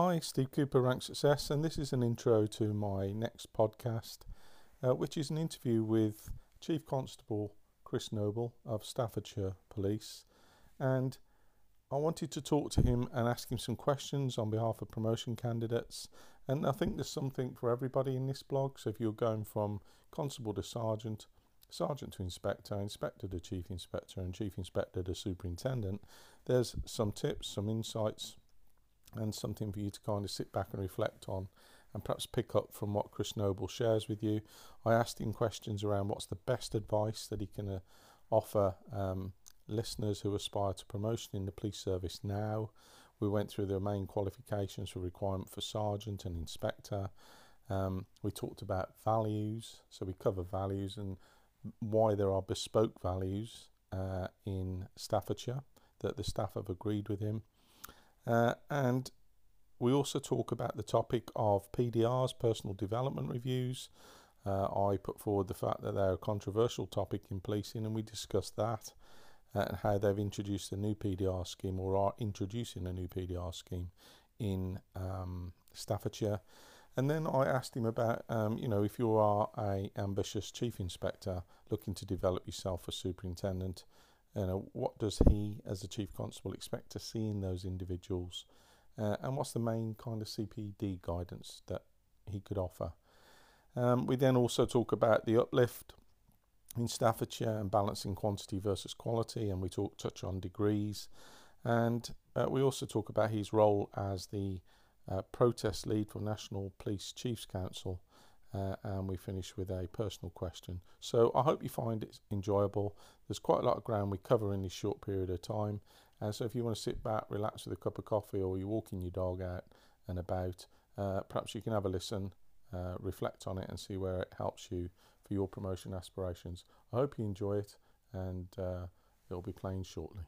Hi, Steve Cooper, Rank Success, and this is an intro to my next podcast, uh, which is an interview with Chief Constable Chris Noble of Staffordshire Police. And I wanted to talk to him and ask him some questions on behalf of promotion candidates. And I think there's something for everybody in this blog. So if you're going from constable to sergeant, sergeant to inspector, inspector to chief inspector, and chief inspector to superintendent, there's some tips, some insights, and something for you to kind of sit back and reflect on and perhaps pick up from what Chris Noble shares with you. I asked him questions around what's the best advice that he can uh, offer um, listeners who aspire to promotion in the police service now. We went through the main qualifications for requirement for sergeant and inspector. Um, we talked about values, so we cover values and why there are bespoke values uh, in Staffordshire that the staff have agreed with him. Uh, and we also talk about the topic of PDRs, personal development reviews. Uh, I put forward the fact that they're a controversial topic in policing, and we discussed that uh, and how they've introduced a new PDR scheme or are introducing a new PDR scheme in um, Staffordshire. And then I asked him about, um, you know, if you are a ambitious chief inspector looking to develop yourself as superintendent, you know, what does he, as a chief constable, expect to see in those individuals, uh, and what's the main kind of CPD guidance that he could offer? Um, we then also talk about the uplift in Staffordshire and balancing quantity versus quality, and we talk touch on degrees, and uh, we also talk about his role as the uh, protest lead for National Police Chiefs Council uh, and we finish with a personal question. So I hope you find it enjoyable. There's quite a lot of ground we cover in this short period of time. And so if you want to sit back, relax with a cup of coffee, or you're walking your dog out and about, uh, perhaps you can have a listen, uh, reflect on it, and see where it helps you for your promotion aspirations. I hope you enjoy it, and uh, it'll be playing shortly.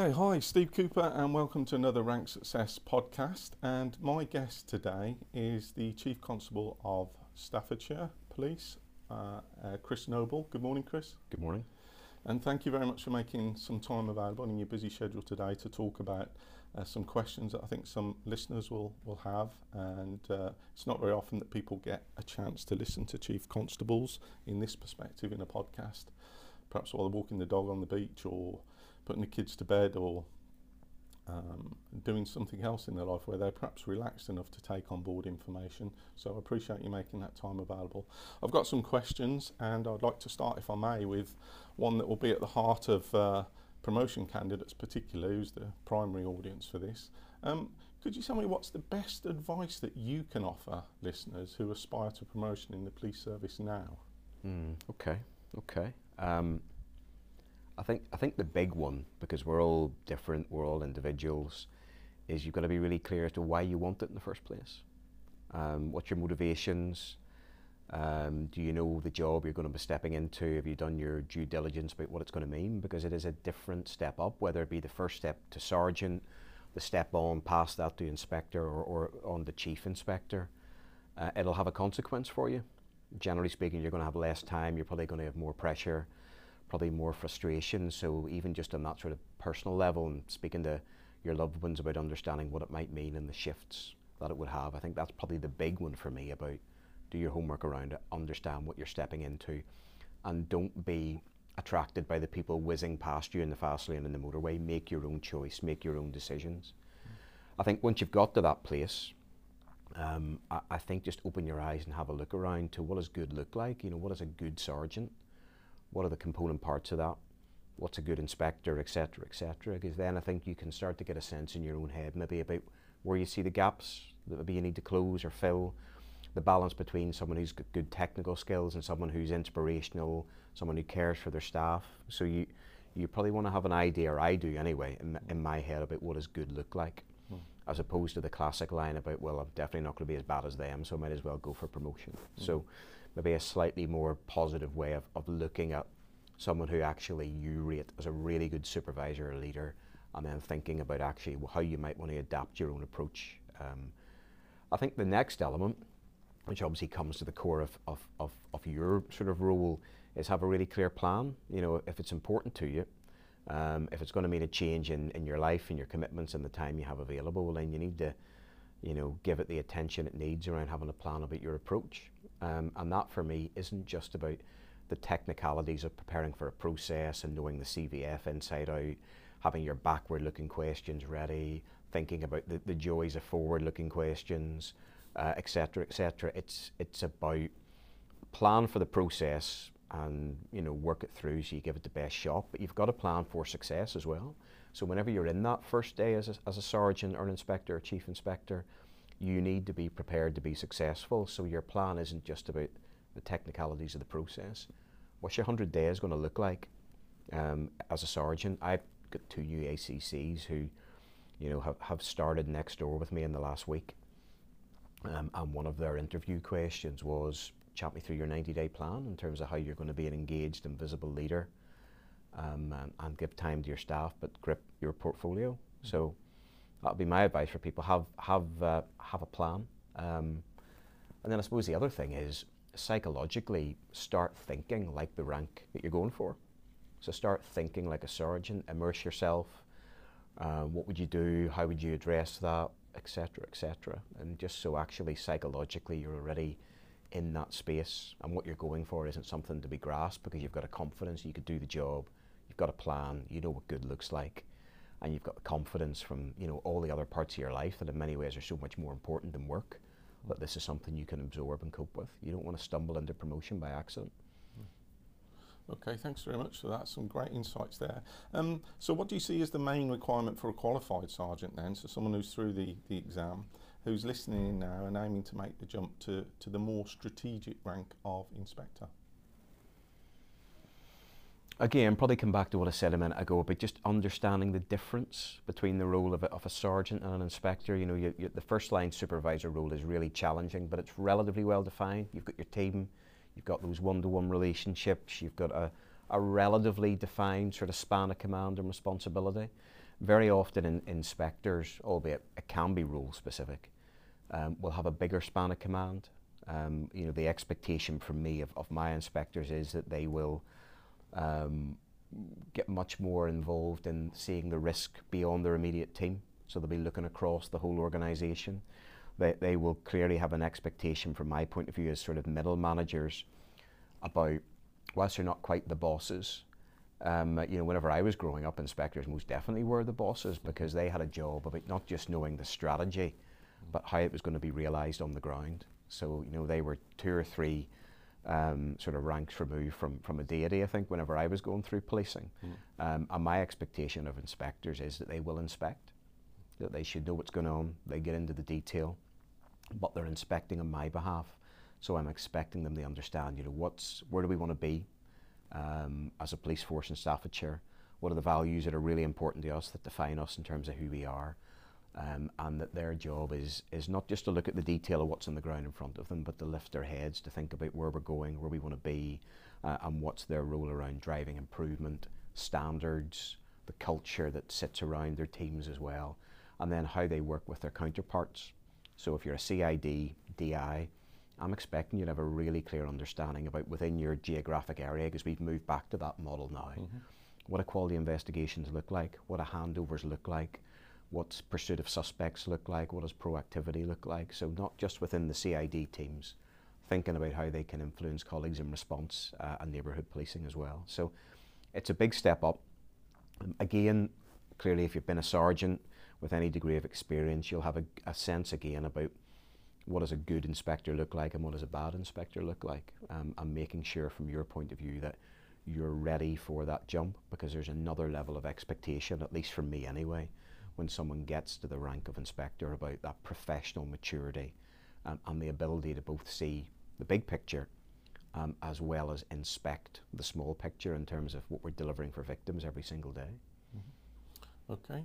Okay, hi, Steve Cooper, and welcome to another Rank Success podcast. And my guest today is the Chief Constable of Staffordshire Police, uh, uh, Chris Noble. Good morning, Chris. Good morning. And thank you very much for making some time available in your busy schedule today to talk about uh, some questions that I think some listeners will, will have. And uh, it's not very often that people get a chance to listen to Chief Constables in this perspective in a podcast, perhaps while they're walking the dog on the beach or putting the kids to bed or um, doing something else in their life where they're perhaps relaxed enough to take on board information. So I appreciate you making that time available. I've got some questions and I'd like to start, if I may, with one that will be at the heart of uh, promotion candidates, particularly who's the primary audience for this. Um, could you tell me what's the best advice that you can offer listeners who aspire to promotion in the police service now? Mm, okay, okay. Um, I think I think the big one, because we're all different, we're all individuals, is you've got to be really clear as to why you want it in the first place. Um, what's your motivations? Um, do you know the job you're going to be stepping into? Have you done your due diligence about what it's going to mean? Because it is a different step up, whether it be the first step to sergeant, the step on past that to inspector, or, or on the chief inspector. Uh, it'll have a consequence for you. Generally speaking, you're going to have less time. You're probably going to have more pressure probably more frustration. So even just on that sort of personal level and speaking to your loved ones about understanding what it might mean and the shifts that it would have, I think that's probably the big one for me about do your homework around it, understand what you're stepping into, and don't be attracted by the people whizzing past you in the fast lane in the motorway. Make your own choice, make your own decisions. Mm. I think once you've got to that place, um, I, I, think just open your eyes and have a look around to what does good look like. You know, what is a good sergeant? What are the component parts of that, what's a good inspector, etc., etc. Because then I think you can start to get a sense in your own head maybe about where you see the gaps that maybe you need to close or fill, the balance between someone who's got good technical skills and someone who's inspirational, someone who cares for their staff. So you you probably want to have an idea, or I do anyway, in, in my head about what does good look like, mm. as opposed to the classic line about well, I'm definitely not going to be as bad as them, so I might as well go for promotion. Mm. So maybe a slightly more positive way of, of looking at someone who actually you rate as a really good supervisor or leader, and then thinking about actually how you might want to adapt your own approach. Um, I think the next element which obviously comes to the core of, of, of, of your sort of role, is have a really clear plan. You know, if it's important to you, um, if it's going to mean a change in, in your life and your commitments and the time you have available, then you need to, you know, give it the attention it needs around having a plan about your approach. Um, and that for me isn't just about the technicalities of preparing for a process and knowing the CVF inside out, having your backward looking questions ready, thinking about the, the joys of forward looking questions, etc., uh, etc. Et it's, it's about plan for the process and you know work it through so you give it the best shot but you've got a plan for success as well so whenever you're in that first day as a, as a sergeant or an inspector or chief inspector you need to be prepared to be successful so your plan isn't just about the technicalities of the process what's your 100 days going to look like um, as a sergeant i've got two new accs who you know have, have started next door with me in the last week um, and one of their interview questions was chat me through your 90 day plan in terms of how you're going to be an engaged and visible leader um, and, and, give time to your staff but grip your portfolio. Mm-hmm. So that would be my advice for people have, have, uh, have a plan. Um, and then I suppose the other thing is psychologically start thinking like the rank that you're going for. So start thinking like a sergeant, immerse yourself. Uh, what would you do? How would you address that? Etc. Etc. And just so actually psychologically you're already in that space and what you're going for isn't something to be grasped because you've got a confidence you could do the job, you've got a plan, you know what good looks like, and you've got the confidence from you know all the other parts of your life that in many ways are so much more important than work. That this is something you can absorb and cope with. You don't want to stumble into promotion by accident. Okay, thanks very much for that. Some great insights there. Um, so, what do you see as the main requirement for a qualified sergeant then? So, someone who's through the, the exam, who's listening now and aiming to make the jump to, to the more strategic rank of inspector? Again, probably come back to what I said a minute ago about just understanding the difference between the role of a, of a sergeant and an inspector. You know, you, you, the first line supervisor role is really challenging, but it's relatively well defined. You've got your team, you've got those one to one relationships, you've got a, a relatively defined sort of span of command and responsibility very often in inspectors, albeit it can be role specific, um, will have a bigger span of command. Um, you know, the expectation from me of, of my inspectors is that they will um, get much more involved in seeing the risk beyond their immediate team. So they'll be looking across the whole organisation. They, they will clearly have an expectation from my point of view as sort of middle managers about, whilst they're not quite the bosses, um, you know, whenever I was growing up, inspectors most definitely were the bosses because they had a job about not just knowing the strategy, but how it was going to be realised on the ground. So, you know, they were two or three um, sort of ranks removed from, from a deity, I think, whenever I was going through policing. Mm. Um, and my expectation of inspectors is that they will inspect, that they should know what's going on, they get into the detail, but they're inspecting on my behalf. So I'm expecting them to understand, you know, what's, where do we want to be? um, as a police force in Staffordshire? What are the values that are really important to us that define us in terms of who we are? Um, and that their job is is not just to look at the detail of what's on the ground in front of them, but to lift their heads to think about where we're going, where we want to be, uh, and what's their role around driving improvement, standards, the culture that sits around their teams as well, and then how they work with their counterparts. So if you're a CID, DI, I'm expecting you to have a really clear understanding about within your geographic area, because we've moved back to that model now, mm-hmm. what a quality investigations look like, what a handovers look like, what's pursuit of suspects look like, what does proactivity look like. So not just within the CID teams, thinking about how they can influence colleagues in response uh, and neighbourhood policing as well. So it's a big step up. Again, clearly if you've been a sergeant with any degree of experience, you'll have a, a sense again about what does a good inspector look like and what does a bad inspector look like um, and making sure from your point of view that you're ready for that jump because there's another level of expectation at least from me anyway when someone gets to the rank of inspector about that professional maturity um, and the ability to both see the big picture um, as well as inspect the small picture in terms of what we're delivering for victims every single day. Mm-hmm. Okay.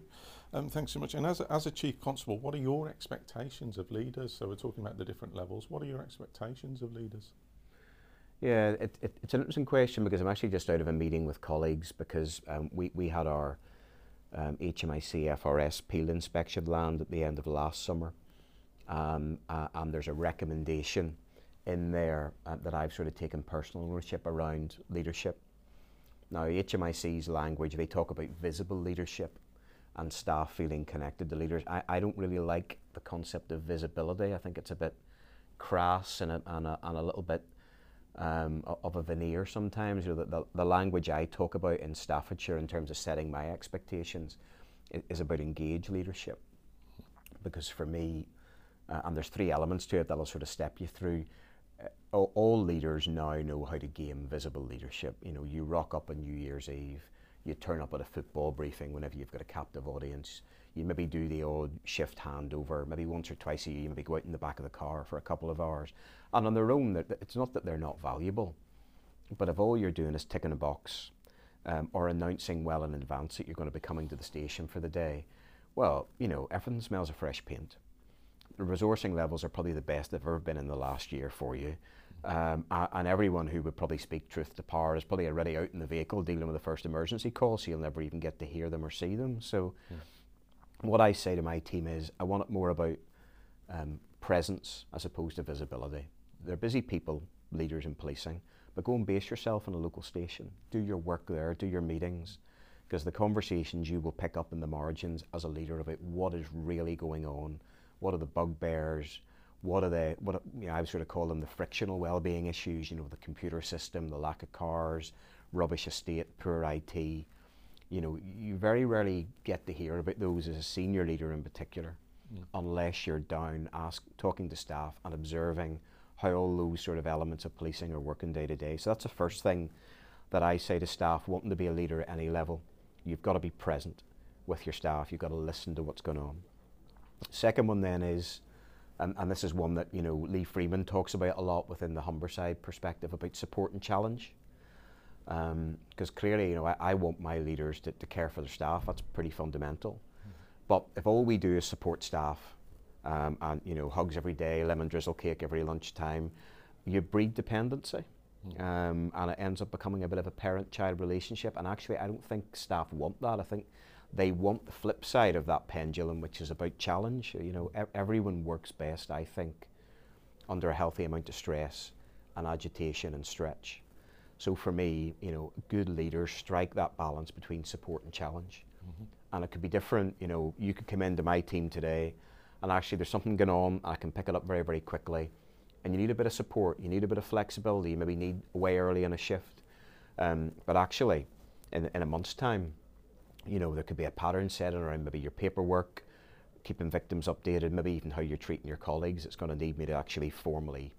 Um, thanks so much. And as a, as a chief constable, what are your expectations of leaders? So we're talking about the different levels. What are your expectations of leaders? Yeah, it, it, it's an interesting question because I'm actually just out of a meeting with colleagues because um, we, we had our um, HMIC FRS peel inspection land at the end of last summer. Um, uh, and there's a recommendation in there uh, that I've sort of taken personal ownership around leadership. Now, HMIC's language, they talk about visible leadership and staff feeling connected to leaders. I, I don't really like the concept of visibility. I think it's a bit crass and a, and a, and a little bit um, of a veneer sometimes. You know, the, the, the, language I talk about in Staffordshire in terms of setting my expectations is, about engaged leadership. Because for me, uh, and there's three elements to it that I'll sort of step you through. Uh, all, all, leaders now know how to game visible leadership. You know, you rock up on New Year's Eve, you turn up at a football briefing whenever you've got a captive audience. You maybe do the odd shift handover, maybe once or twice a year, maybe go out in the back of the car for a couple of hours. And on their own, it's not that they're not valuable, but if all you're doing is ticking a box um, or announcing well in advance that you're going to be coming to the station for the day, well, you know, everything smells of fresh paint. The resourcing levels are probably the best they've ever been in the last year for you. Um, and everyone who would probably speak truth to power is probably already out in the vehicle dealing with the first emergency call, so you'll never even get to hear them or see them. So, yeah. What I say to my team is, I want it more about um, presence as opposed to visibility. They're busy people, leaders in policing, but go and base yourself in a local station. Do your work there, do your meetings, because the conversations you will pick up in the margins as a leader about what is really going on, what are the bugbears, what are the what you know, I sort of call them the frictional well-being issues. You know, the computer system, the lack of cars, rubbish estate, poor IT. You know, you very rarely get to hear about those as a senior leader in particular, mm. unless you're down, ask, talking to staff and observing how all those sort of elements of policing are working day to day. So that's the first thing that I say to staff wanting to be a leader at any level. You've got to be present with your staff. You've got to listen to what's going on. Second one then is and, and this is one that you know Lee Freeman talks about a lot within the Humberside perspective about support and challenge. Because um, clearly, you know, I, I, want my leaders to, to, care for their staff. That's pretty fundamental. Mm. But if all we do is support staff, um, and you know, hugs every day, lemon drizzle cake every lunchtime, you breed dependency. Mm. Um, and it ends up becoming a bit of a parent-child relationship. And actually, I don't think staff want that. I think they want the flip side of that pendulum, which is about challenge. You know, e- everyone works best, I think, under a healthy amount of stress and agitation and stretch. So for me, you know, good leaders strike that balance between support and challenge. Mm-hmm. And it could be different. You know, you could come into my team today, and actually there's something going on. I can pick it up very, very quickly. And you need a bit of support. You need a bit of flexibility. You maybe need away early in a shift. Um, but actually, in, in a month's time, you know, there could be a pattern set around maybe your paperwork, keeping victims updated, maybe even how you're treating your colleagues. It's going to need me to actually formally,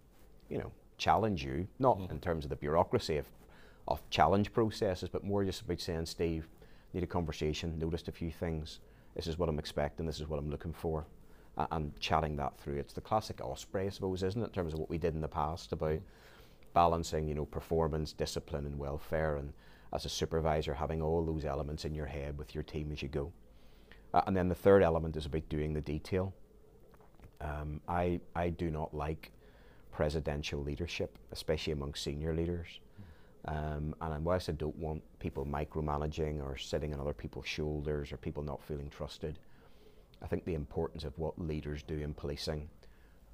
you know, challenge you, not mm. in terms of the bureaucracy of, of challenge processes, but more just about saying, Steve, need a conversation, noticed a few things. This is what I'm expecting, this is what I'm looking for. Uh, and chatting that through. It's the classic osprey, I suppose, isn't it, in terms of what we did in the past about balancing, you know, performance, discipline, and welfare. And as a supervisor, having all those elements in your head with your team as you go. Uh, and then the third element is about doing the detail. Um, I, I do not like presidential leadership, especially among senior leaders. Um, and whilst I don't want people micromanaging or sitting on other people's shoulders or people not feeling trusted, I think the importance of what leaders do in policing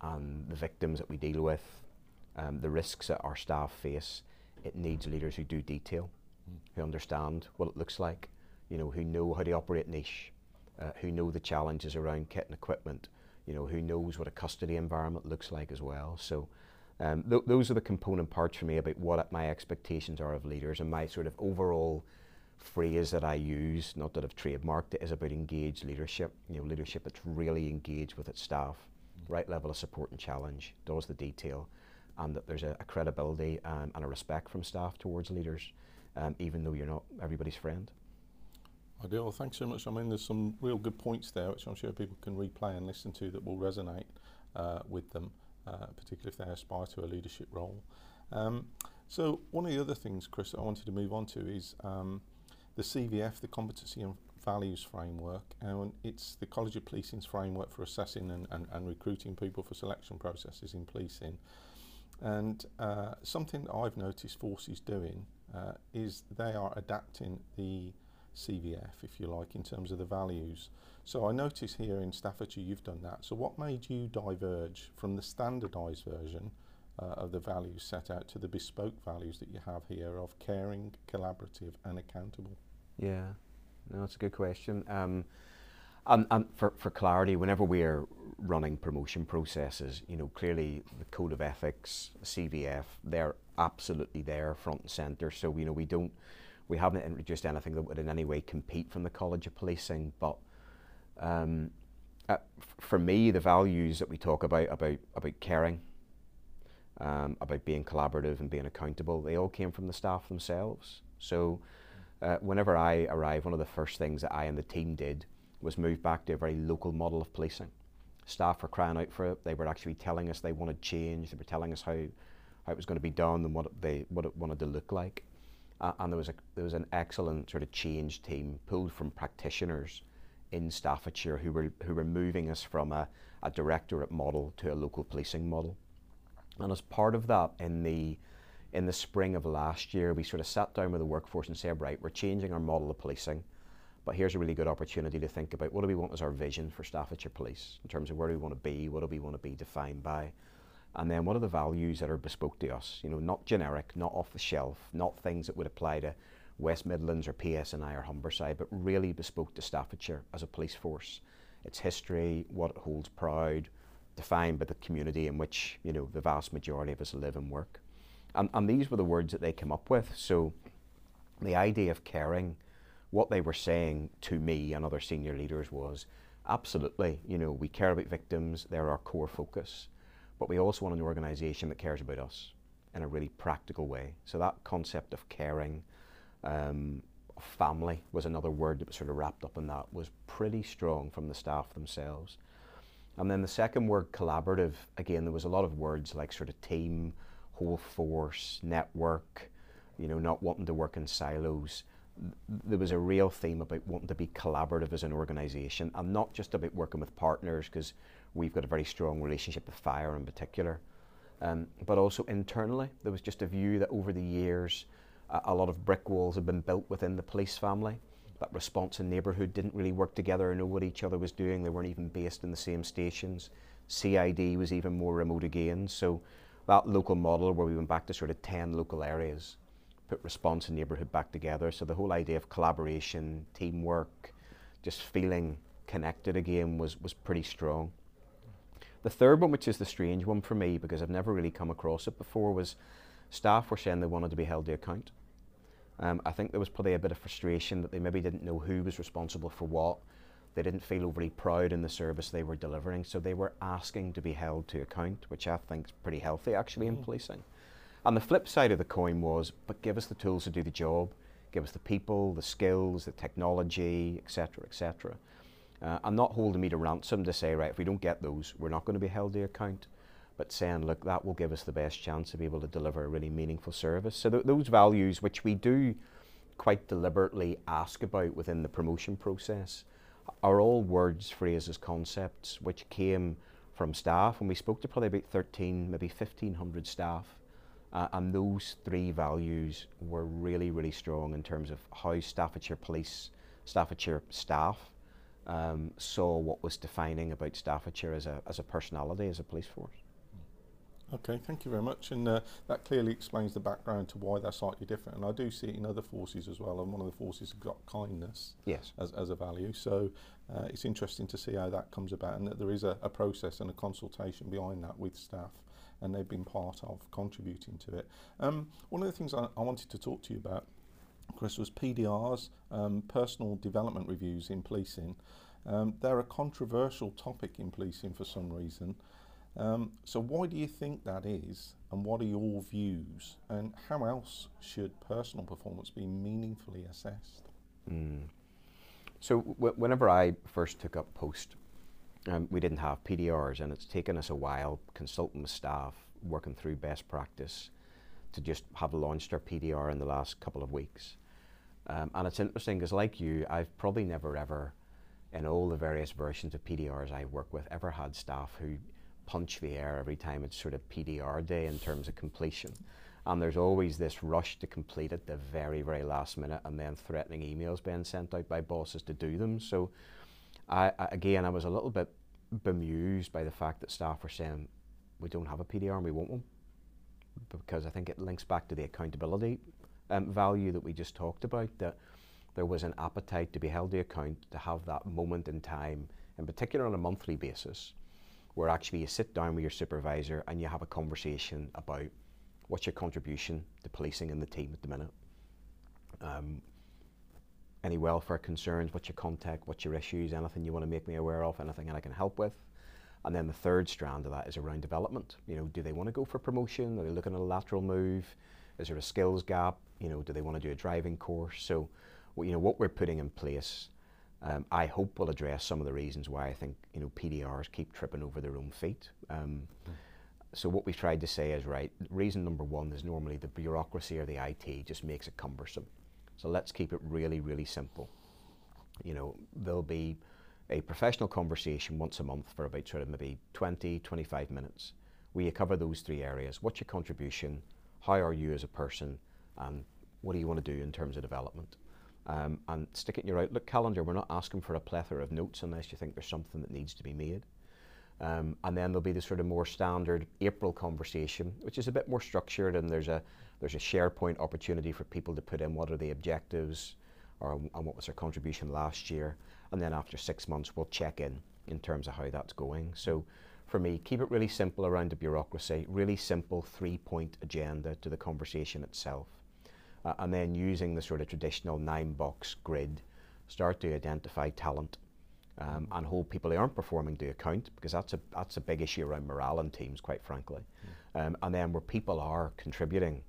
and the victims that we deal with, um, the risks that our staff face, it needs leaders who do detail who understand what it looks like, you know, who know how to operate niche, uh, who know the challenges around kit and equipment, you know, who knows what a custody environment looks like as well. So um, th those are the component parts for me about what my expectations are of leaders and my sort of overall phrase that I use, not that I've trademarked it, is about engaged leadership. You know, leadership that's really engaged with its staff, right level of support and challenge, does the detail, and that there's a, a credibility and, and, a respect from staff towards leaders um, even though you're not everybody's friend. Ideal. Thanks so much. I mean, there's some real good points there, which I'm sure people can replay and listen to that will resonate uh, with them, uh, particularly if they aspire to a leadership role. Um, so, one of the other things, Chris, I wanted to move on to is um, the CVF, the Competency and Values Framework, and it's the College of Policing's framework for assessing and, and, and recruiting people for selection processes in policing. And uh, something that I've noticed forces doing uh, is they are adapting the CVF, if you like, in terms of the values. So I notice here in Staffordshire you've done that. So what made you diverge from the standardised version uh, of the values set out to the bespoke values that you have here of caring, collaborative, and accountable? Yeah, no, that's a good question. Um, and, and for, for clarity, whenever we're running promotion processes, you know, clearly the code of ethics, CVF, they're absolutely there front and centre. So, you know, we don't, we haven't introduced anything that would in any way compete from the College of Policing. But um, uh, for me, the values that we talk about, about, about caring, um, about being collaborative and being accountable, they all came from the staff themselves. So, uh, whenever I arrived, one of the first things that I and the team did was move back to a very local model of policing. Staff were crying out for it. They were actually telling us they wanted change. They were telling us how, how it was going to be done and what they what it wanted to look like. Uh, and there was a there was an excellent sort of change team pulled from practitioners in Staffordshire who were who were moving us from a, a directorate model to a local policing model. And as part of that, in the in the spring of last year, we sort of sat down with the workforce and said, right, we're changing our model of policing. But here's a really good opportunity to think about what do we want as our vision for Staffordshire Police in terms of where do we want to be, what do we want to be defined by, and then what are the values that are bespoke to us? You know, not generic, not off the shelf, not things that would apply to West Midlands or PSNI or Humberside, but really bespoke to Staffordshire as a police force. Its history, what it holds proud, defined by the community in which you know the vast majority of us live and work. And, and these were the words that they came up with. So the idea of caring what they were saying to me and other senior leaders was absolutely, you know, we care about victims, they're our core focus, but we also want an organisation that cares about us in a really practical way. So that concept of caring, um, family was another word that was sort of wrapped up in that, was pretty strong from the staff themselves. And then the second word, collaborative, again, there was a lot of words like sort of team, whole force, network, you know, not wanting to work in silos there was a real theme about wanting to be collaborative as an organisation and not just about working with partners because we've got a very strong relationship with fire in particular um, but also internally there was just a view that over the years uh, a lot of brick walls had been built within the police family that response and neighbourhood didn't really work together and know what each other was doing they weren't even based in the same stations CID was even more remote again so that local model where we went back to sort of 10 local areas put response and neighbourhood back together. So the whole idea of collaboration, teamwork, just feeling connected again was, was pretty strong. The third one, which is the strange one for me because I've never really come across it before, was staff were saying they wanted to be held to account. Um, I think there was probably a bit of frustration that they maybe didn't know who was responsible for what. They didn't feel overly proud in the service they were delivering, so they were asking to be held to account, which I think is pretty healthy actually in mm. policing. And the flip side of the coin was, but give us the tools to do the job, give us the people, the skills, the technology, etc., etc. Uh, and not holding me to ransom to say, right, if we don't get those, we're not going to be held to account, but saying, look, that will give us the best chance to be able to deliver a really meaningful service. So th those values, which we do quite deliberately ask about within the promotion process, are all words, phrases, concepts which came from staff. And we spoke to probably about 13, maybe 1,500 staff uh, and those three values were really, really strong in terms of how Staffordshire Police, Staffordshire staff um, saw what was defining about Staffordshire as a, as a personality, as a police force. Okay, thank you very much. And uh, that clearly explains the background to why they're slightly different. And I do see it in other forces as well. And one of the forces has got kindness yes. as, as a value. So uh, it's interesting to see how that comes about and that there is a, a process and a consultation behind that with staff and they've been part of contributing to it. Um, one of the things I, I, wanted to talk to you about, Chris, was PDRs, um, personal development reviews in policing. Um, they're a controversial topic in policing for some reason. Um, so why do you think that is and what are your views and how else should personal performance be meaningfully assessed? Mm. So whenever I first took up post um, we didn't have PDRs, and it's taken us a while consulting with staff, working through best practice to just have launched our PDR in the last couple of weeks. Um, and it's interesting because, like you, I've probably never ever, in all the various versions of PDRs I work with, ever had staff who punch the air every time it's sort of PDR day in terms of completion. And there's always this rush to complete at the very, very last minute, and then threatening emails being sent out by bosses to do them. So I, I, again, I was a little bit bemused by the fact that staff were saying, we don't have a PDR and we want one. Because I think it links back to the accountability um, value that we just talked about. That there was an appetite to be held to account, to have that moment in time, in particular on a monthly basis, where actually you sit down with your supervisor and you have a conversation about what's your contribution to policing in the team at the minute. Um, any welfare concerns, what's your contact, what's your issues, anything you want to make me aware of, anything that I can help with. And then the third strand of that is around development. You know, do they want to go for promotion? Are they looking at a lateral move? Is there a skills gap? You know, do they want to do a driving course? So, you know, what we're putting in place, um, I hope will address some of the reasons why I think, you know, PDRs keep tripping over their own feet. Um, mm. So what we've tried to say is, right, reason number one is normally the bureaucracy or the IT just makes it cumbersome. So let's keep it really, really simple. You know, there'll be a professional conversation once a month for about sort of maybe 20, 25 minutes where you cover those three areas. What's your contribution? How are you as a person? And what do you want to do in terms of development? Um, and stick it in your Outlook calendar. We're not asking for a plethora of notes unless you think there's something that needs to be made. Um, and then there'll be the sort of more standard April conversation, which is a bit more structured, and there's a there's a SharePoint opportunity for people to put in what are the objectives, or and what was their contribution last year, and then after six months we'll check in in terms of how that's going. So for me, keep it really simple around the bureaucracy, really simple three-point agenda to the conversation itself, uh, and then using the sort of traditional nine-box grid, start to identify talent um, and hold people who aren't performing to account because that's a that's a big issue around morale in teams, quite frankly. Mm. Um, and then where people are contributing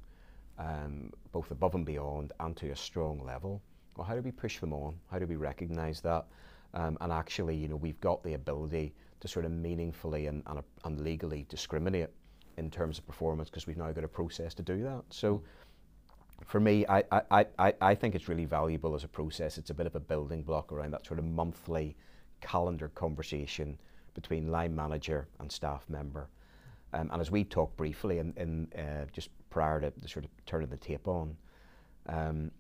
um, both above and beyond and to a strong level, well, how do we push them on? How do we recognise that? Um, and actually, you know, we've got the ability to sort of meaningfully and, and, and legally discriminate in terms of performance because we've now got a process to do that. So. For me, I, I, I, I think it's really valuable as a process. It's a bit of a building block around that sort of monthly calendar conversation between line manager and staff member. Um, and as we talked briefly in, in uh, just prior to the sort of turning the tape on, um,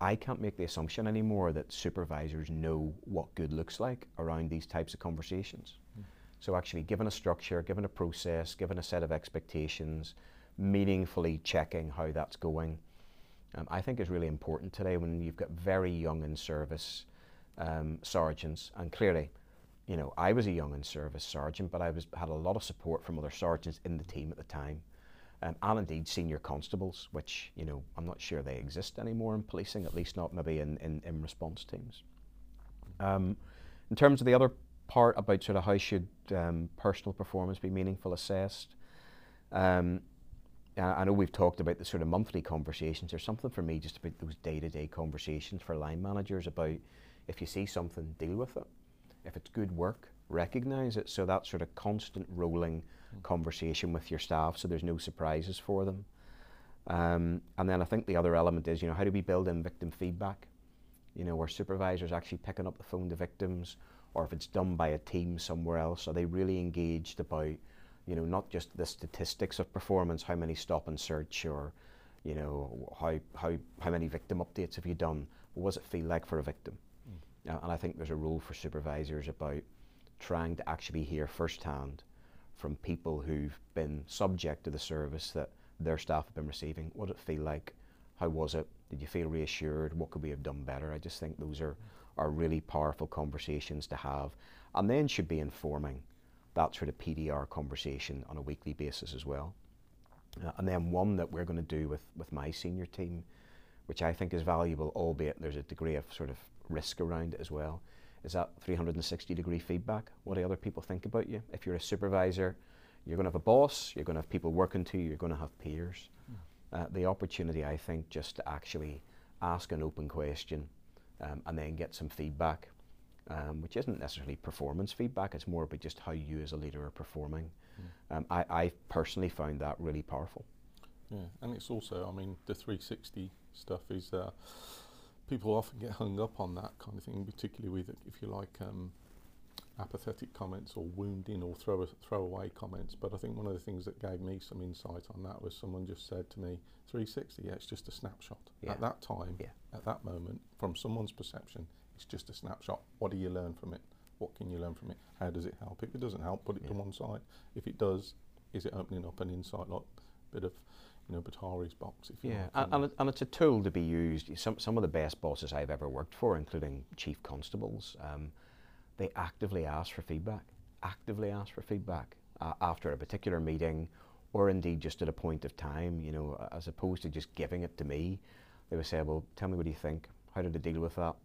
I can't make the assumption anymore that supervisors know what good looks like around these types of conversations. Mm. So actually given a structure, given a process, given a set of expectations, meaningfully checking how that's going, um, I think is really important today when you've got very young in service um, sergeants, and clearly, you know, I was a young in service sergeant, but I was had a lot of support from other sergeants in the team at the time, um, and indeed senior constables, which you know I'm not sure they exist anymore in policing, at least not maybe in in, in response teams. Um, in terms of the other part about sort of how should um, personal performance be meaningful assessed. Um, I know we've talked about the sort of monthly conversations. There's something for me just about those day-to-day conversations for line managers about if you see something, deal with it. If it's good work, recognize it. So that sort of constant rolling mm. conversation with your staff so there's no surprises for them. Um, and then I think the other element is, you know, how do we build in victim feedback? You know, where supervisors actually picking up the phone to victims, or if it's done by a team somewhere else, are they really engaged about, you know, not just the statistics of performance, how many stop and search, or, you know, how, how, how many victim updates have you done? What does it feel like for a victim? Uh, and I think there's a role for supervisors about trying to actually hear firsthand from people who've been subject to the service that their staff have been receiving. What did it feel like? How was it? Did you feel reassured? What could we have done better? I just think those are, are really powerful conversations to have and then should be informing that sort of PDR conversation on a weekly basis as well. Uh, and then one that we're going to do with, with my senior team, which I think is valuable, albeit there's a degree of sort of risk around it as well. Is that 360 degree feedback? What do other people think about you? If you're a supervisor, you're going to have a boss, you're going to have people working to you, you're going to have peers. Mm. Uh, the opportunity, I think, just to actually ask an open question um, and then get some feedback, um, which isn't necessarily performance feedback, it's more about just how you as a leader are performing. Mm. Um, I, I personally found that really powerful. Yeah, and it's also, I mean, the 360 stuff is. Uh, people often get hung up on that kind of thing, particularly with, if you like, um, apathetic comments or wounding or throw throwaway comments. But I think one of the things that gave me some insight on that was someone just said to me, 360, yeah, it's just a snapshot. Yeah. At that time, yeah. at that moment, from someone's perception, it's just a snapshot. What do you learn from it? What can you learn from it? How does it help? If it doesn't help, put it yeah. to one side. If it does, is it opening up an insight like bit of you know, Pandora's box. If you Yeah, like, and, and, it's a tool to be used. Some, some of the best bosses I've ever worked for, including chief constables, um, they actively ask for feedback, actively ask for feedback uh, after a particular meeting or indeed just at a point of time, you know, as opposed to just giving it to me. They would say, well, tell me what do you think? How did I deal with that?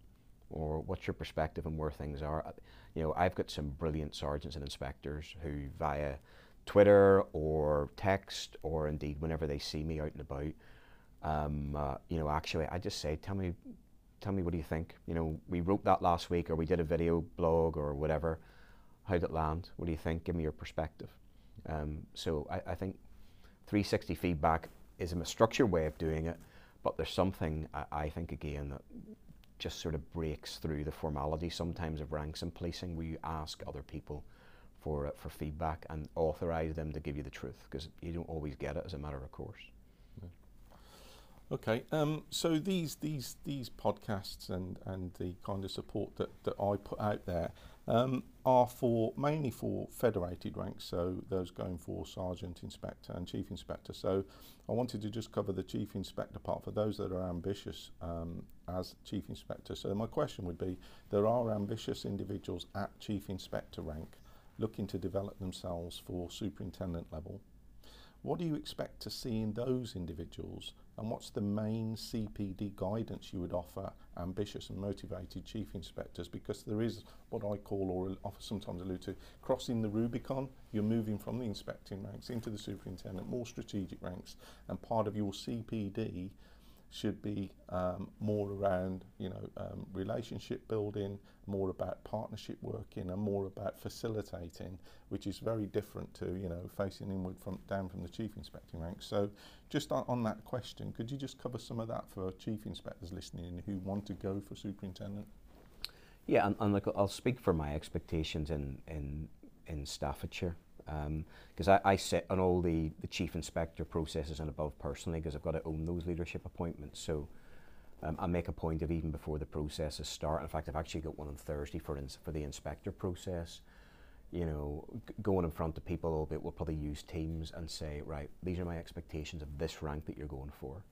Or what's your perspective on where things are? Uh, You know, I've got some brilliant sergeants and inspectors who via Twitter or text or indeed whenever they see me out and about, um, uh, you know, actually I just say, tell me, tell me what do you think? You know, we wrote that last week or we did a video blog or whatever. How did it land? What do you think? Give me your perspective. Um, so I, I think 360 feedback is a structured way of doing it, but there's something I, I think again that just sort of breaks through the formality sometimes of ranks and policing where you ask other people for, uh, for feedback and authorize them to give you the truth because you don't always get it as a matter of course. Okay, um, so these these these podcasts and and the kind of support that that I put out there um, are for mainly for federated ranks, so those going for sergeant, inspector, and chief inspector. So I wanted to just cover the chief inspector part for those that are ambitious um, as chief inspector. So my question would be: there are ambitious individuals at chief inspector rank looking to develop themselves for superintendent level. What do you expect to see in those individuals and what's the main CPD guidance you would offer ambitious and motivated chief inspectors? Because there is what I call, or sometimes allude to, crossing the Rubicon. You're moving from the inspecting ranks into the superintendent, more strategic ranks, and part of your CPD should be um, more around, you know, um, relationship building, more about partnership working, and more about facilitating, which is very different to, you know, facing inward from down from the chief inspecting ranks. So, just on, that question, could you just cover some of that for chief inspectors listening who want to go for superintendent? Yeah, and, and like I'll speak for my expectations in in in Staffordshire because um, I, I sit on all the, the chief inspector processes and above personally because I've got to own those leadership appointments. So um, I make a point of even before the processes start. In fact, I've actually got one on Thursday for ins- for the inspector process. You know, g- going in front of people a little bit, we'll probably use Teams and say, right, these are my expectations of this rank that you're going for.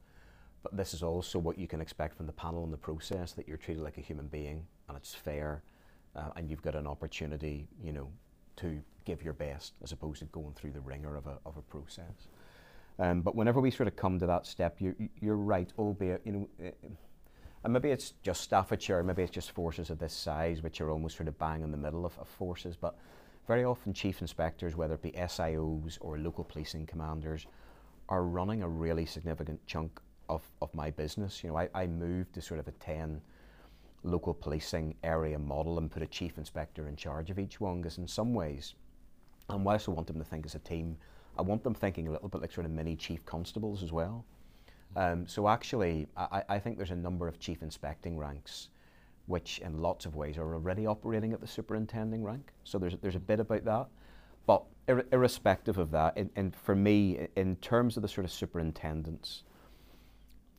But this is also what you can expect from the panel in the process that you're treated like a human being and it's fair uh, and you've got an opportunity, you know, to give your best as opposed to going through the ringer of a, of a process. Um, but whenever we sort of come to that step, you, you're right, albeit, you know, uh, and maybe it's just Staffordshire, maybe it's just forces of this size, which are almost sort of bang in the middle of, of forces, but very often chief inspectors, whether it be SIOs or local policing commanders, are running a really significant chunk of, of my business. You know, I, I moved to sort of a 10 local policing area model and put a chief inspector in charge of each one because in some ways, and whilst I want them to think as a team, I want them thinking a little bit like sort of mini chief constables as well. Um, so actually, I, I think there's a number of chief inspecting ranks which in lots of ways are already operating at the superintending rank. So there's, there's a bit about that. But ir- irrespective of that, and, and for me, in terms of the sort of superintendents,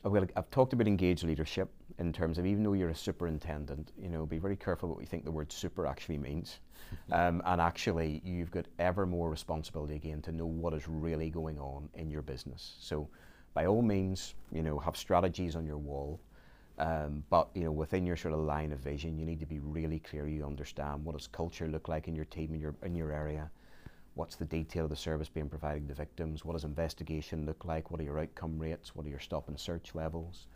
well, I've talked about engaged leadership in terms of even though you're a superintendent, you know, be very careful what you think the word super actually means. Um, and actually, you've got ever more responsibility again to know what is really going on in your business. So, by all means, you know, have strategies on your wall. Um, but you know, within your sort of line of vision, you need to be really clear. You understand what does culture look like in your team, in your in your area. What's the detail of the service being provided to victims? What does investigation look like? What are your outcome rates? What are your stop and search levels?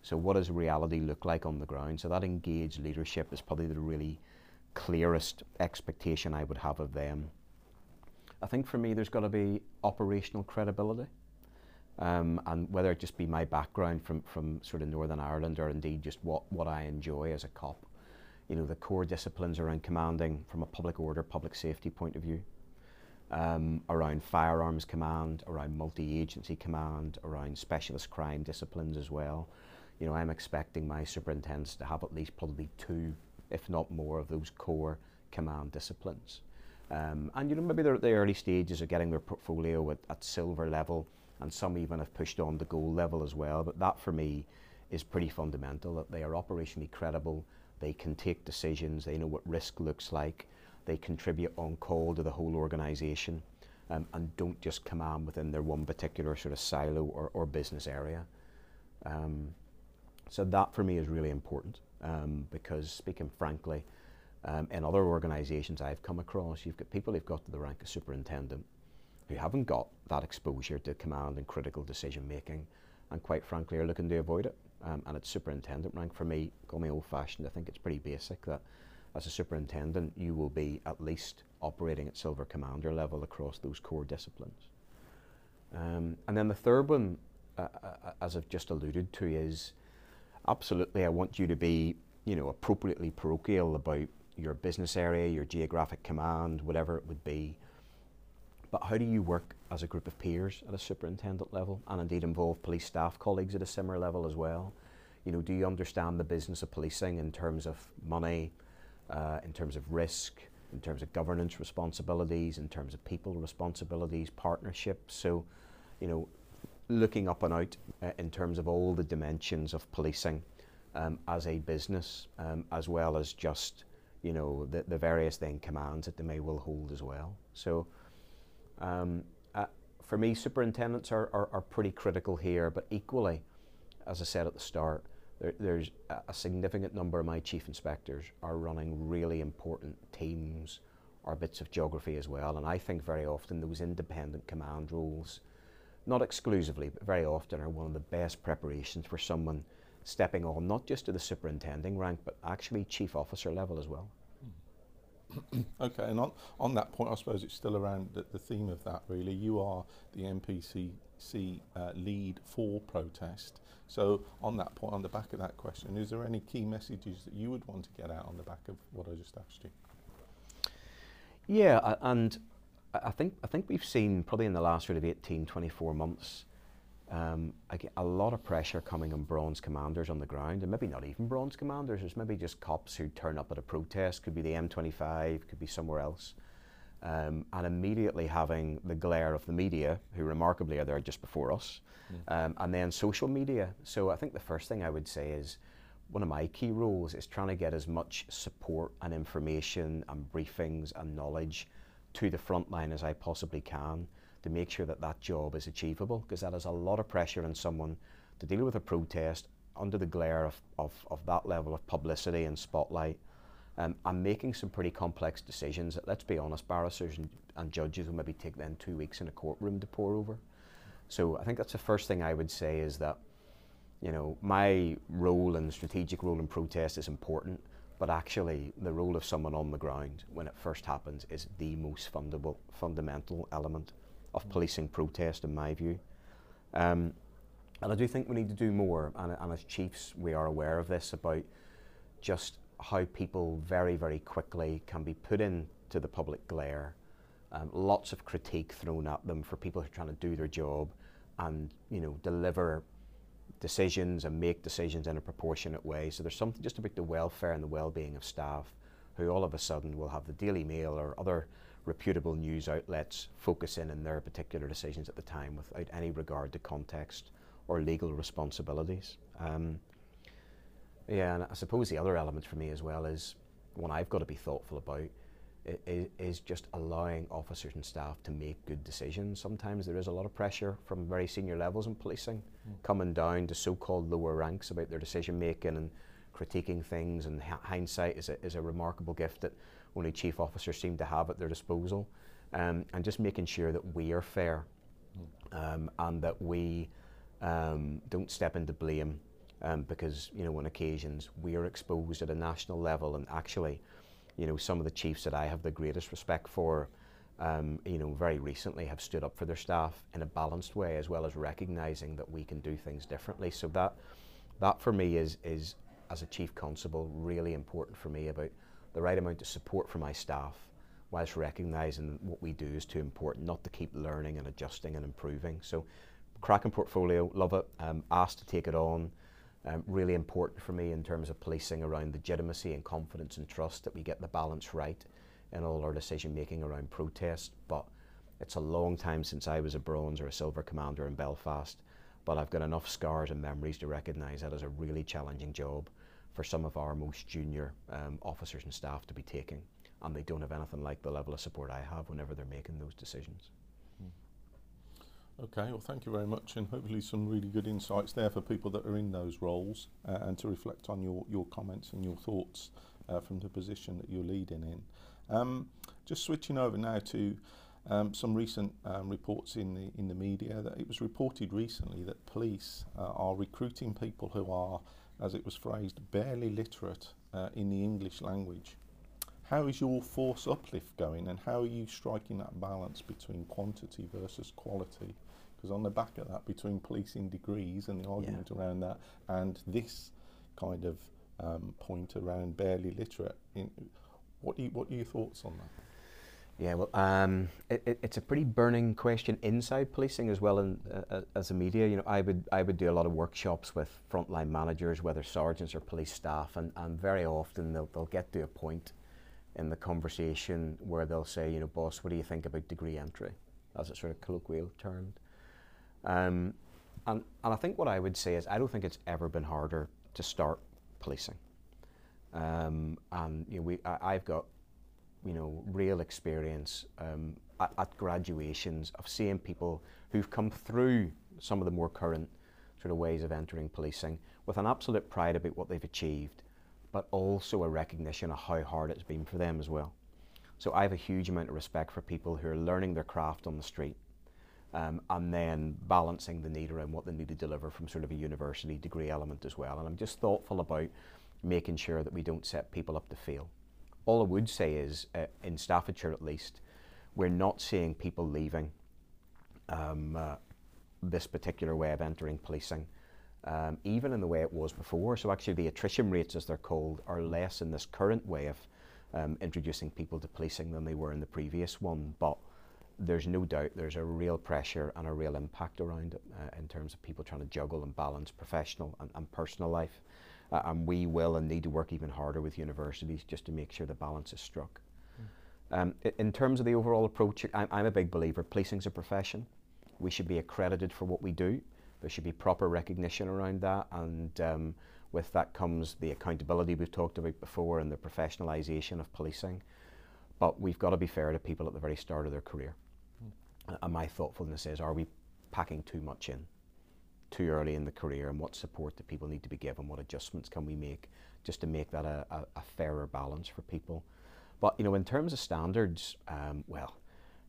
So, what does reality look like on the ground? So, that engaged leadership is probably the really clearest expectation I would have of them. I think for me, there's got to be operational credibility. Um, and whether it just be my background from, from sort of Northern Ireland or indeed just what, what I enjoy as a cop, you know, the core disciplines around commanding from a public order, public safety point of view, um, around firearms command, around multi-agency command, around specialist crime disciplines as well. You know, I'm expecting my superintendents to have at least probably two, if not more, of those core command disciplines. Um, and you know, maybe they're at the early stages of getting their portfolio at, at silver level, and some even have pushed on to gold level as well. But that for me is pretty fundamental that they are operationally credible, they can take decisions, they know what risk looks like, they contribute on call to the whole organisation, um, and don't just command within their one particular sort of silo or, or business area. Um, so that for me is really important um, because speaking frankly, um, in other organisations I've come across, you've got people who've got to the rank of superintendent who haven't got that exposure to command and critical decision making and quite frankly are looking to avoid it. Um, and it's superintendent rank for me, call me old fashioned, I think it's pretty basic that as a superintendent you will be at least operating at silver commander level across those core disciplines. Um, and then the third one, uh, uh, as I've just alluded to, is absolutely I want you to be, you know, appropriately parochial about your business area, your geographic command, whatever it would be. But how do you work as a group of peers at a superintendent level and indeed involve police staff colleagues at a similar level as well? You know, do you understand the business of policing in terms of money, uh, in terms of risk, in terms of governance responsibilities, in terms of people responsibilities, partnerships? So, you know, looking up and out uh, in terms of all the dimensions of policing um, as a business, um, as well as just, you know, the, the various then commands that they may well hold as well. So, um, uh, for me, superintendents are, are, are, pretty critical here, but equally, as I said at the start, there, there's a, significant number of my chief inspectors are running really important teams or bits of geography as well, and I think very often those independent command roles, not exclusively, but very often are one of the best preparations for someone stepping on not just to the superintending rank, but actually chief officer level as well. okay, and on, on that point, I suppose it's still around the, the theme of that really. You are the NPCC uh, lead for protest. So, on that point, on the back of that question, is there any key messages that you would want to get out on the back of what I just asked you? Yeah, and I think I think we've seen probably in the last sort of 18, 24 months um, a lot of pressure coming on bronze commanders on the ground, and maybe not even bronze commanders. There's maybe just cops who turn up at a protest. Could be the M25, could be somewhere else, um, and immediately having the glare of the media, who remarkably are there just before us, mm. um, and then social media. So I think the first thing I would say is one of my key roles is trying to get as much support and information and briefings and knowledge to the front line as I possibly can to make sure that that job is achievable because that is a lot of pressure on someone to deal with a protest under the glare of, of, of that level of publicity and spotlight um, and making some pretty complex decisions that, let's be honest, barristers and, and judges will maybe take then two weeks in a courtroom to pore over. So I think that's the first thing I would say is that, you know, my role and strategic role in protest is important, but actually the role of someone on the ground when it first happens is the most fundable, fundamental element of policing protest, in my view. Um, and I do think we need to do more, and, and, as chiefs, we are aware of this about just how people very, very quickly can be put into the public glare. Um, lots of critique thrown at them for people who are trying to do their job and you know deliver decisions and make decisions in a proportionate way. So there's something just about the welfare and the well-being of staff who all of a sudden will have the Daily Mail or other reputable news outlets focus in on their particular decisions at the time without any regard to context or legal responsibilities. Um, yeah, and I suppose the other element for me as well is one I've got to be thoughtful about is, is just allowing officers and staff to make good decisions. Sometimes there is a lot of pressure from very senior levels in policing mm. coming down to so-called lower ranks about their decision making and critiquing things and hindsight is a, is a remarkable gift that only chief officers seem to have at their disposal, um, and just making sure that we are fair um, and that we um, don't step into blame um, because you know on occasions we are exposed at a national level and actually you know some of the chiefs that I have the greatest respect for um, you know very recently have stood up for their staff in a balanced way as well as recognizing that we can do things differently so that that for me is is as a chief constable really important for me about the right amount of support for my staff whilst recognising what we do is too important not to keep learning and adjusting and improving. So cracking portfolio, love it, um, asked to take it on. Um, really important for me in terms of policing around legitimacy and confidence and trust that we get the balance right in all our decision making around protest. But it's a long time since I was a bronze or a silver commander in Belfast, but I've got enough scars and memories to recognise that as a really challenging job for some of our most junior um, officers and staff to be taking. And they don't have anything like the level of support I have whenever they're making those decisions. Okay, well, thank you very much, and hopefully some really good insights there for people that are in those roles, uh, and to reflect on your, your comments and your thoughts uh, from the position that you're leading in. Um, just switching over now to um, some recent um, reports in the in the media that it was reported recently that police uh, are recruiting people who are, as it was phrased, barely literate uh, in the English language. How is your force uplift going, and how are you striking that balance between quantity versus quality? Because on the back of that, between policing degrees and the argument yeah. around that, and this kind of um, point around barely literate, in, what, do you, what are your thoughts on that? Yeah, well, um, it, it, it's a pretty burning question inside policing as well in, uh, as a media. You know, I would I would do a lot of workshops with frontline managers, whether sergeants or police staff, and, and very often they'll, they'll get to a point in the conversation where they'll say, you know, boss, what do you think about degree entry, as it's sort of colloquial termed. Um, and, and I think what I would say is I don't think it's ever been harder to start policing. Um, and you know, we, I, I've got, you know, real experience um, at, at graduations of seeing people who've come through some of the more current sort of ways of entering policing with an absolute pride about what they've achieved but also a recognition of how hard it's been for them as well. So I have a huge amount of respect for people who are learning their craft on the street um, and then balancing the need around what they need to deliver from sort of a university degree element as well. And I'm just thoughtful about making sure that we don't set people up to fail. All I would say is, uh, in Staffordshire at least, we're not seeing people leaving um, uh, this particular way of entering policing um, even in the way it was before. So actually the attrition rates, as they're called, are less in this current way of um, introducing people to policing than they were in the previous one. But there's no doubt there's a real pressure and a real impact around it uh, in terms of people trying to juggle and balance professional and, and personal life. Uh, and we will and need to work even harder with universities just to make sure the balance is struck. Mm. Um, in terms of the overall approach, I'm, I'm a big believer policing's a profession. We should be accredited for what we do. There should be proper recognition around that, and um, with that comes the accountability we've talked about before and the professionalisation of policing. But we've got to be fair to people at the very start of their career. And my thoughtfulness is, are we packing too much in too early in the career and what support do people need to be given, what adjustments can we make just to make that a, a, a fairer balance for people. But you know, in terms of standards, um, well,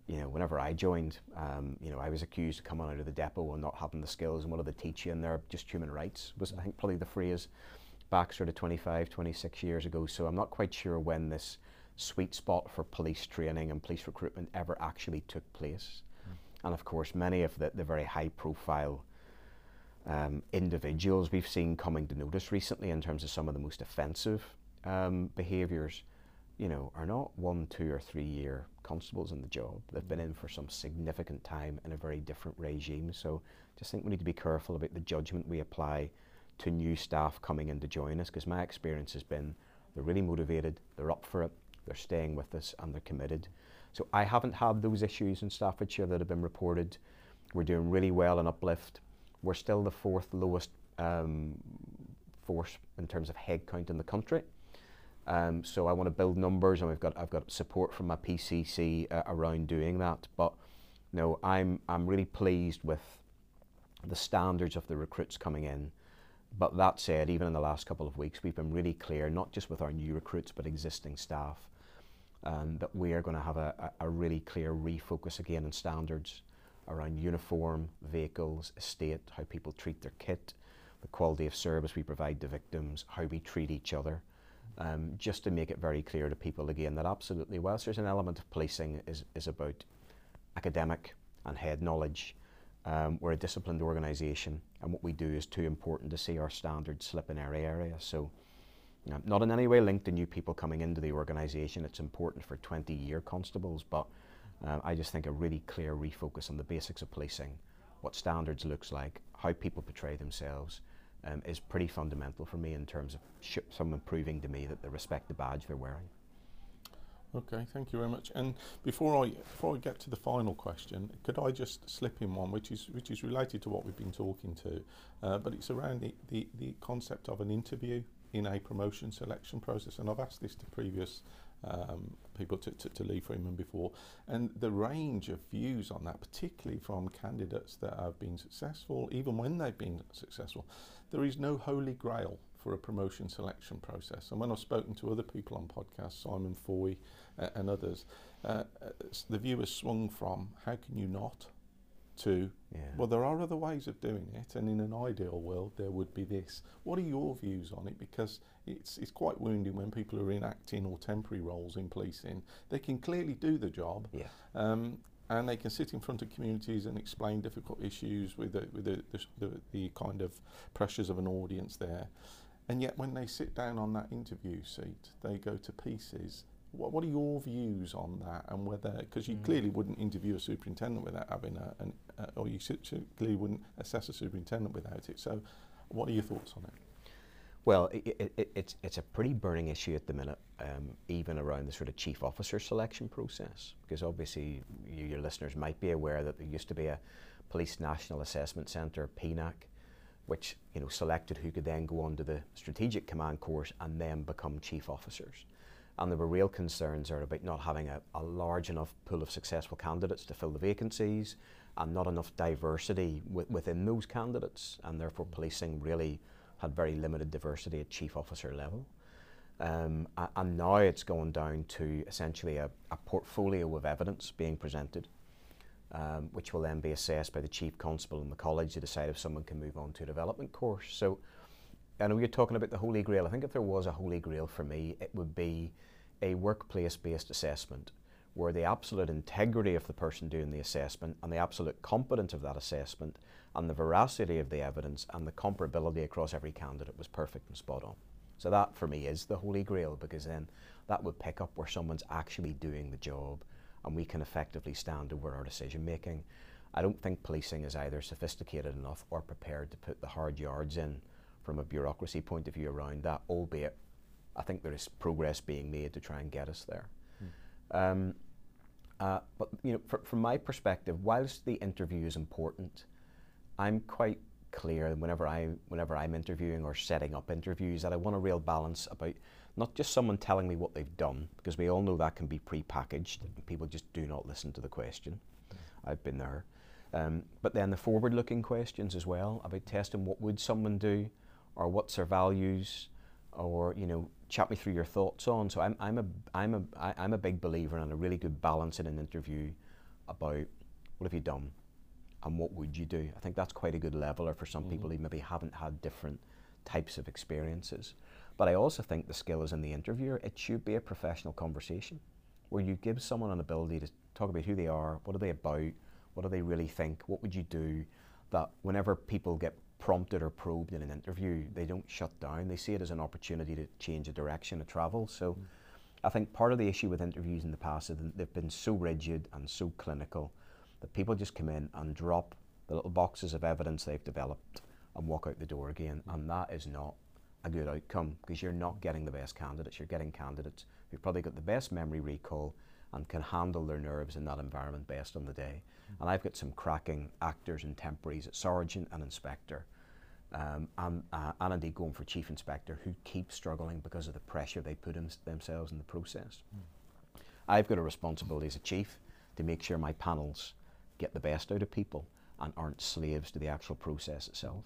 you know, whenever I joined, um, you know, I was accused of coming out of the depot and not having the skills and what do they teach you and they're just human rights was I think probably the phrase back sort of 25, 26 years ago. So I'm not quite sure when this sweet spot for police training and police recruitment ever actually took place. And of course, many of the, the very high profile um, individuals we've seen coming to notice recently in terms of some of the most offensive um, behaviours you know, are not one, two, or three year constables in the job. They've been in for some significant time in a very different regime. So just think we need to be careful about the judgment we apply to new staff coming in to join us because my experience has been they're really motivated, they're up for it, they're staying with us, and they're committed. So I haven't had those issues in Staffordshire that have been reported. We're doing really well in uplift. We're still the fourth lowest um, force in terms of headcount in the country. Um, so I want to build numbers, and we've got I've got support from my PCC uh, around doing that. But no, I'm I'm really pleased with the standards of the recruits coming in. But that said, even in the last couple of weeks, we've been really clear, not just with our new recruits, but existing staff, that we are going to have a, a, really clear refocus again on standards around uniform, vehicles, estate, how people treat their kit, the quality of service we provide to victims, how we treat each other um, just to make it very clear to people again that absolutely, whilst there's an element of policing is, is about academic and head knowledge, um, we're a disciplined organisation and what we do is too important to see our standards slip in every area. So not in any way linked to new people coming into the organisation, it's important for 20 year constables, but um, I just think a really clear refocus on the basics of policing, what standards looks like, how people portray themselves, um, is pretty fundamental for me in terms of someone proving to me that they respect the badge they're wearing. Okay, thank you very much. And before I before I get to the final question, could I just slip in one, which is which is related to what we've been talking to, uh, but it's around the, the, the concept of an interview in a promotion selection process? And I've asked this to previous um, people to, to, to Lee Freeman before, and the range of views on that, particularly from candidates that have been successful, even when they've been successful, there is no holy grail for a promotion selection process. And when I've spoken to other people on podcasts, Simon Foy uh, and others, uh, uh, the view has swung from how can you not to Yeah. well, there are other ways of doing it, and in an ideal world, there would be this. What are your views on it? Because it's it's quite wounding when people are in acting or temporary roles in policing. They can clearly do the job, yeah. um, and they can sit in front of communities and explain difficult issues with the, with the, the, the, the kind of pressures of an audience there. And yet, when they sit down on that interview seat, they go to pieces. What, what are your views on that, and whether because you Mm. clearly wouldn't interview a superintendent without having a, an, uh, or you su- su- clearly wouldn't assess a superintendent without it. So, what are your thoughts on it? Well, i i i it's, it's a pretty burning issue at the minute, um, even around the sort of chief officer selection process, because obviously you, your listeners might be aware that there used to be a Police National Assessment Centre, PNAC, which you know selected who could then go on to the Strategic Command course and then become chief officers. And there were real concerns there about not having a, a large enough pool of successful candidates to fill the vacancies and not enough diversity wi- within those candidates, and therefore policing really had very limited diversity at chief officer level. Um, and now it's going down to essentially a, a portfolio of evidence being presented, um, which will then be assessed by the chief constable in the college to decide if someone can move on to a development course. So I know you're talking about the Holy Grail. I think if there was a Holy Grail for me, it would be a workplace based assessment where the absolute integrity of the person doing the assessment and the absolute competence of that assessment and the veracity of the evidence and the comparability across every candidate was perfect and spot on. So that for me is the Holy Grail because then that would pick up where someone's actually doing the job and we can effectively stand over our decision making. I don't think policing is either sophisticated enough or prepared to put the hard yards in from a bureaucracy point of view around that, albeit I think there is progress being made to try and get us there. Um, uh, but you know, fr- from my perspective, whilst the interview is important, I'm quite clear whenever I whenever I'm interviewing or setting up interviews that I want a real balance about not just someone telling me what they've done because we all know that can be pre-packaged and people just do not listen to the question. I've been there. Um, but then the forward-looking questions as well about testing what would someone do, or what's their values, or you know, chat me through your thoughts on. So I'm I'm a I'm a I, I'm a big believer in a really good balance in an interview about what have you done, and what would you do. I think that's quite a good leveler for some people mm-hmm. who maybe haven't had different types of experiences. But I also think the skill is in the interviewer. It should be a professional conversation where you give someone an ability to talk about who they are, what are they about, what do they really think, what would you do, that whenever people get prompted or probed in an interview, they don't shut down. They see it as an opportunity to change the direction of travel. So mm. I think part of the issue with interviews in the past is that they've been so rigid and so clinical that people just come in and drop the little boxes of evidence they've developed and walk out the door again. Mm. And that is not a good outcome because you're not getting the best candidates. You're getting candidates who've probably got the best memory recall and can handle their nerves in that environment best on the day. Mm. And I've got some cracking actors and temporaries at sergeant and inspector. Um, and, uh, and indeed going for chief inspector who keep struggling because of the pressure they put in themselves in the process. I've got a responsibility as a chief to make sure my panels get the best out of people and aren't slaves to the actual process itself.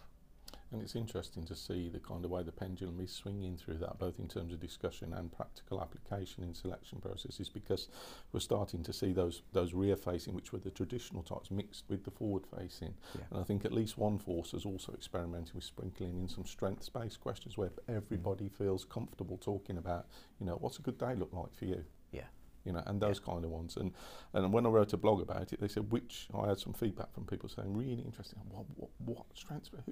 And it's interesting to see the kind of way the pendulum is swinging through that, both in terms of discussion and practical application in selection processes, because we're starting to see those those rear facing, which were the traditional types, mixed with the forward facing. Yeah. And I think at least one force is also experimenting with sprinkling in some strengths based questions where everybody mm. feels comfortable talking about, you know, what's a good day look like for you? Yeah. You know, and those kind of ones. And and when I wrote a blog about it, they said which I had some feedback from people saying really interesting. What what, what?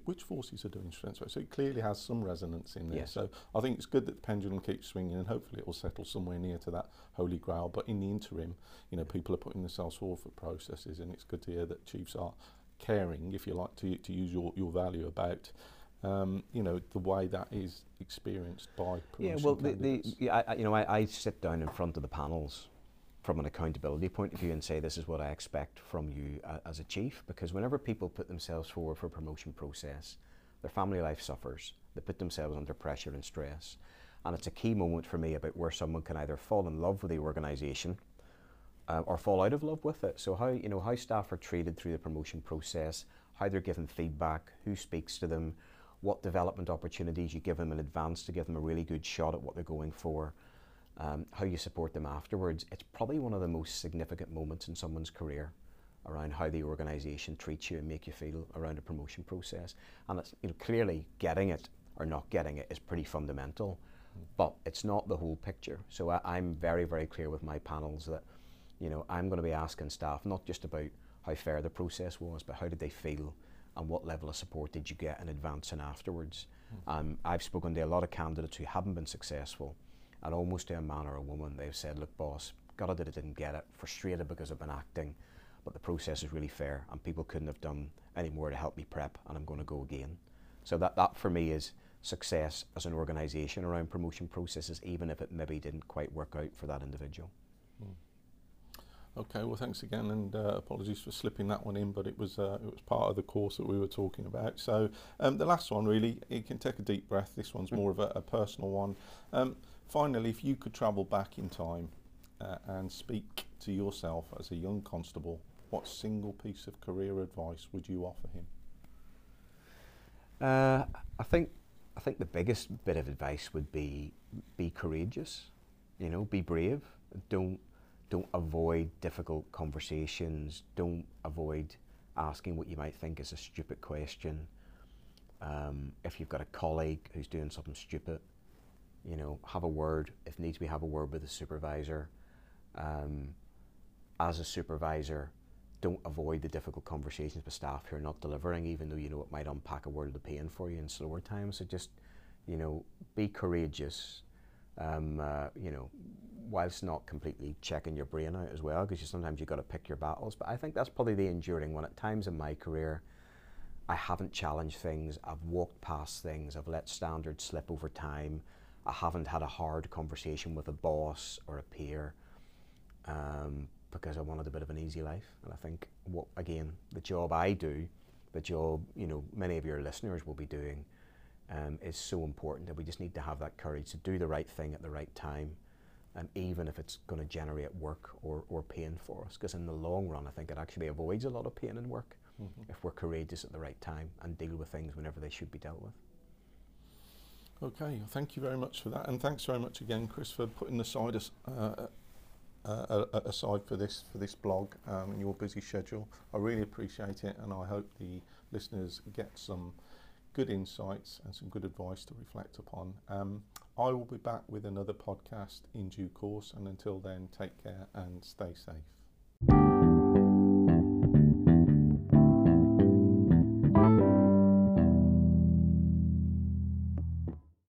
Which forces are doing strengths? So it clearly has some resonance in there. Yes. So I think it's good that the pendulum keeps swinging, and hopefully it will settle somewhere near to that holy grail. But in the interim, you know, people are putting themselves forward for processes, and it's good to hear that chiefs are caring, if you like, to to use your your value about. Um, you know the way that is experienced by Yeah, well, the, the, yeah, I, you know, I, I sit down in front of the panels from an accountability point of view and say this is what I expect from you uh, as a chief because whenever people put themselves forward for a promotion process their family life suffers, they put themselves under pressure and stress. And it's a key moment for me about where someone can either fall in love with the organisation uh, or fall out of love with it. So how you know how staff are treated through the promotion process, how they're given feedback, who speaks to them, what development opportunities you give them in advance to give them a really good shot at what they're going for, um, how you support them afterwards. It's probably one of the most significant moments in someone's career around how the organisation treats you and make you feel around a promotion process. And it's you know clearly getting it or not getting it is pretty fundamental, but it's not the whole picture. So I, I'm very very clear with my panels that you know I'm going to be asking staff not just about how fair the process was, but how did they feel and what level of support did you get in advance and afterwards. Mm. Um, I've spoken to a lot of candidates who haven't been successful, and almost to a man or a woman, they've said, "Look, boss, got it that I didn't get it, frustrated because I've been acting, but the process is really fair, and people couldn't have done any more to help me prep, and I'm going to go again." So that that for me is success as an organisation around promotion processes, even if it maybe didn't quite work out for that individual. Mm. Okay, well, thanks again, and uh, apologies for slipping that one in, but it was uh, it was part of the course that we were talking about. So um, the last one, really, you can take a deep breath. This one's more of a, a personal one. Um, finally, if you could travel back in time uh, and speak to yourself as a young constable, what single piece of career advice would you offer him? Uh, I think I think the biggest bit of advice would be be courageous. You know, be brave. Don't don't avoid difficult conversations. Don't avoid asking what you might think is a stupid question. Um, if you've got a colleague who's doing something stupid, you know, have a word. If needs be, have a word with the supervisor. Um, as a supervisor, don't avoid the difficult conversations with staff who are not delivering, even though you know it might unpack a world of pain for you in slower times. So just, you know, be courageous. Um, uh, you know, whilst not completely checking your brain out as well, because you, sometimes you've got to pick your battles. But I think that's probably the enduring one. At times in my career, I haven't challenged things, I've walked past things, I've let standards slip over time. I haven't had a hard conversation with a boss or a peer um, because I wanted a bit of an easy life. And I think, what again, the job I do, the job you know many of your listeners will be doing, um, is so important that we just need to have that courage to do the right thing at the right time um, even if it's going to generate work or, or pain for us. Because in the long run, I think it actually avoids a lot of pain and work mm-hmm. if we're courageous at the right time and deal with things whenever they should be dealt with. Okay, thank you very much for that, and thanks very much again, Chris, for putting aside as, uh, uh, aside for this for this blog um, in your busy schedule. I really appreciate it, and I hope the listeners get some good insights and some good advice to reflect upon. Um, I will be back with another podcast in due course, and until then, take care and stay safe.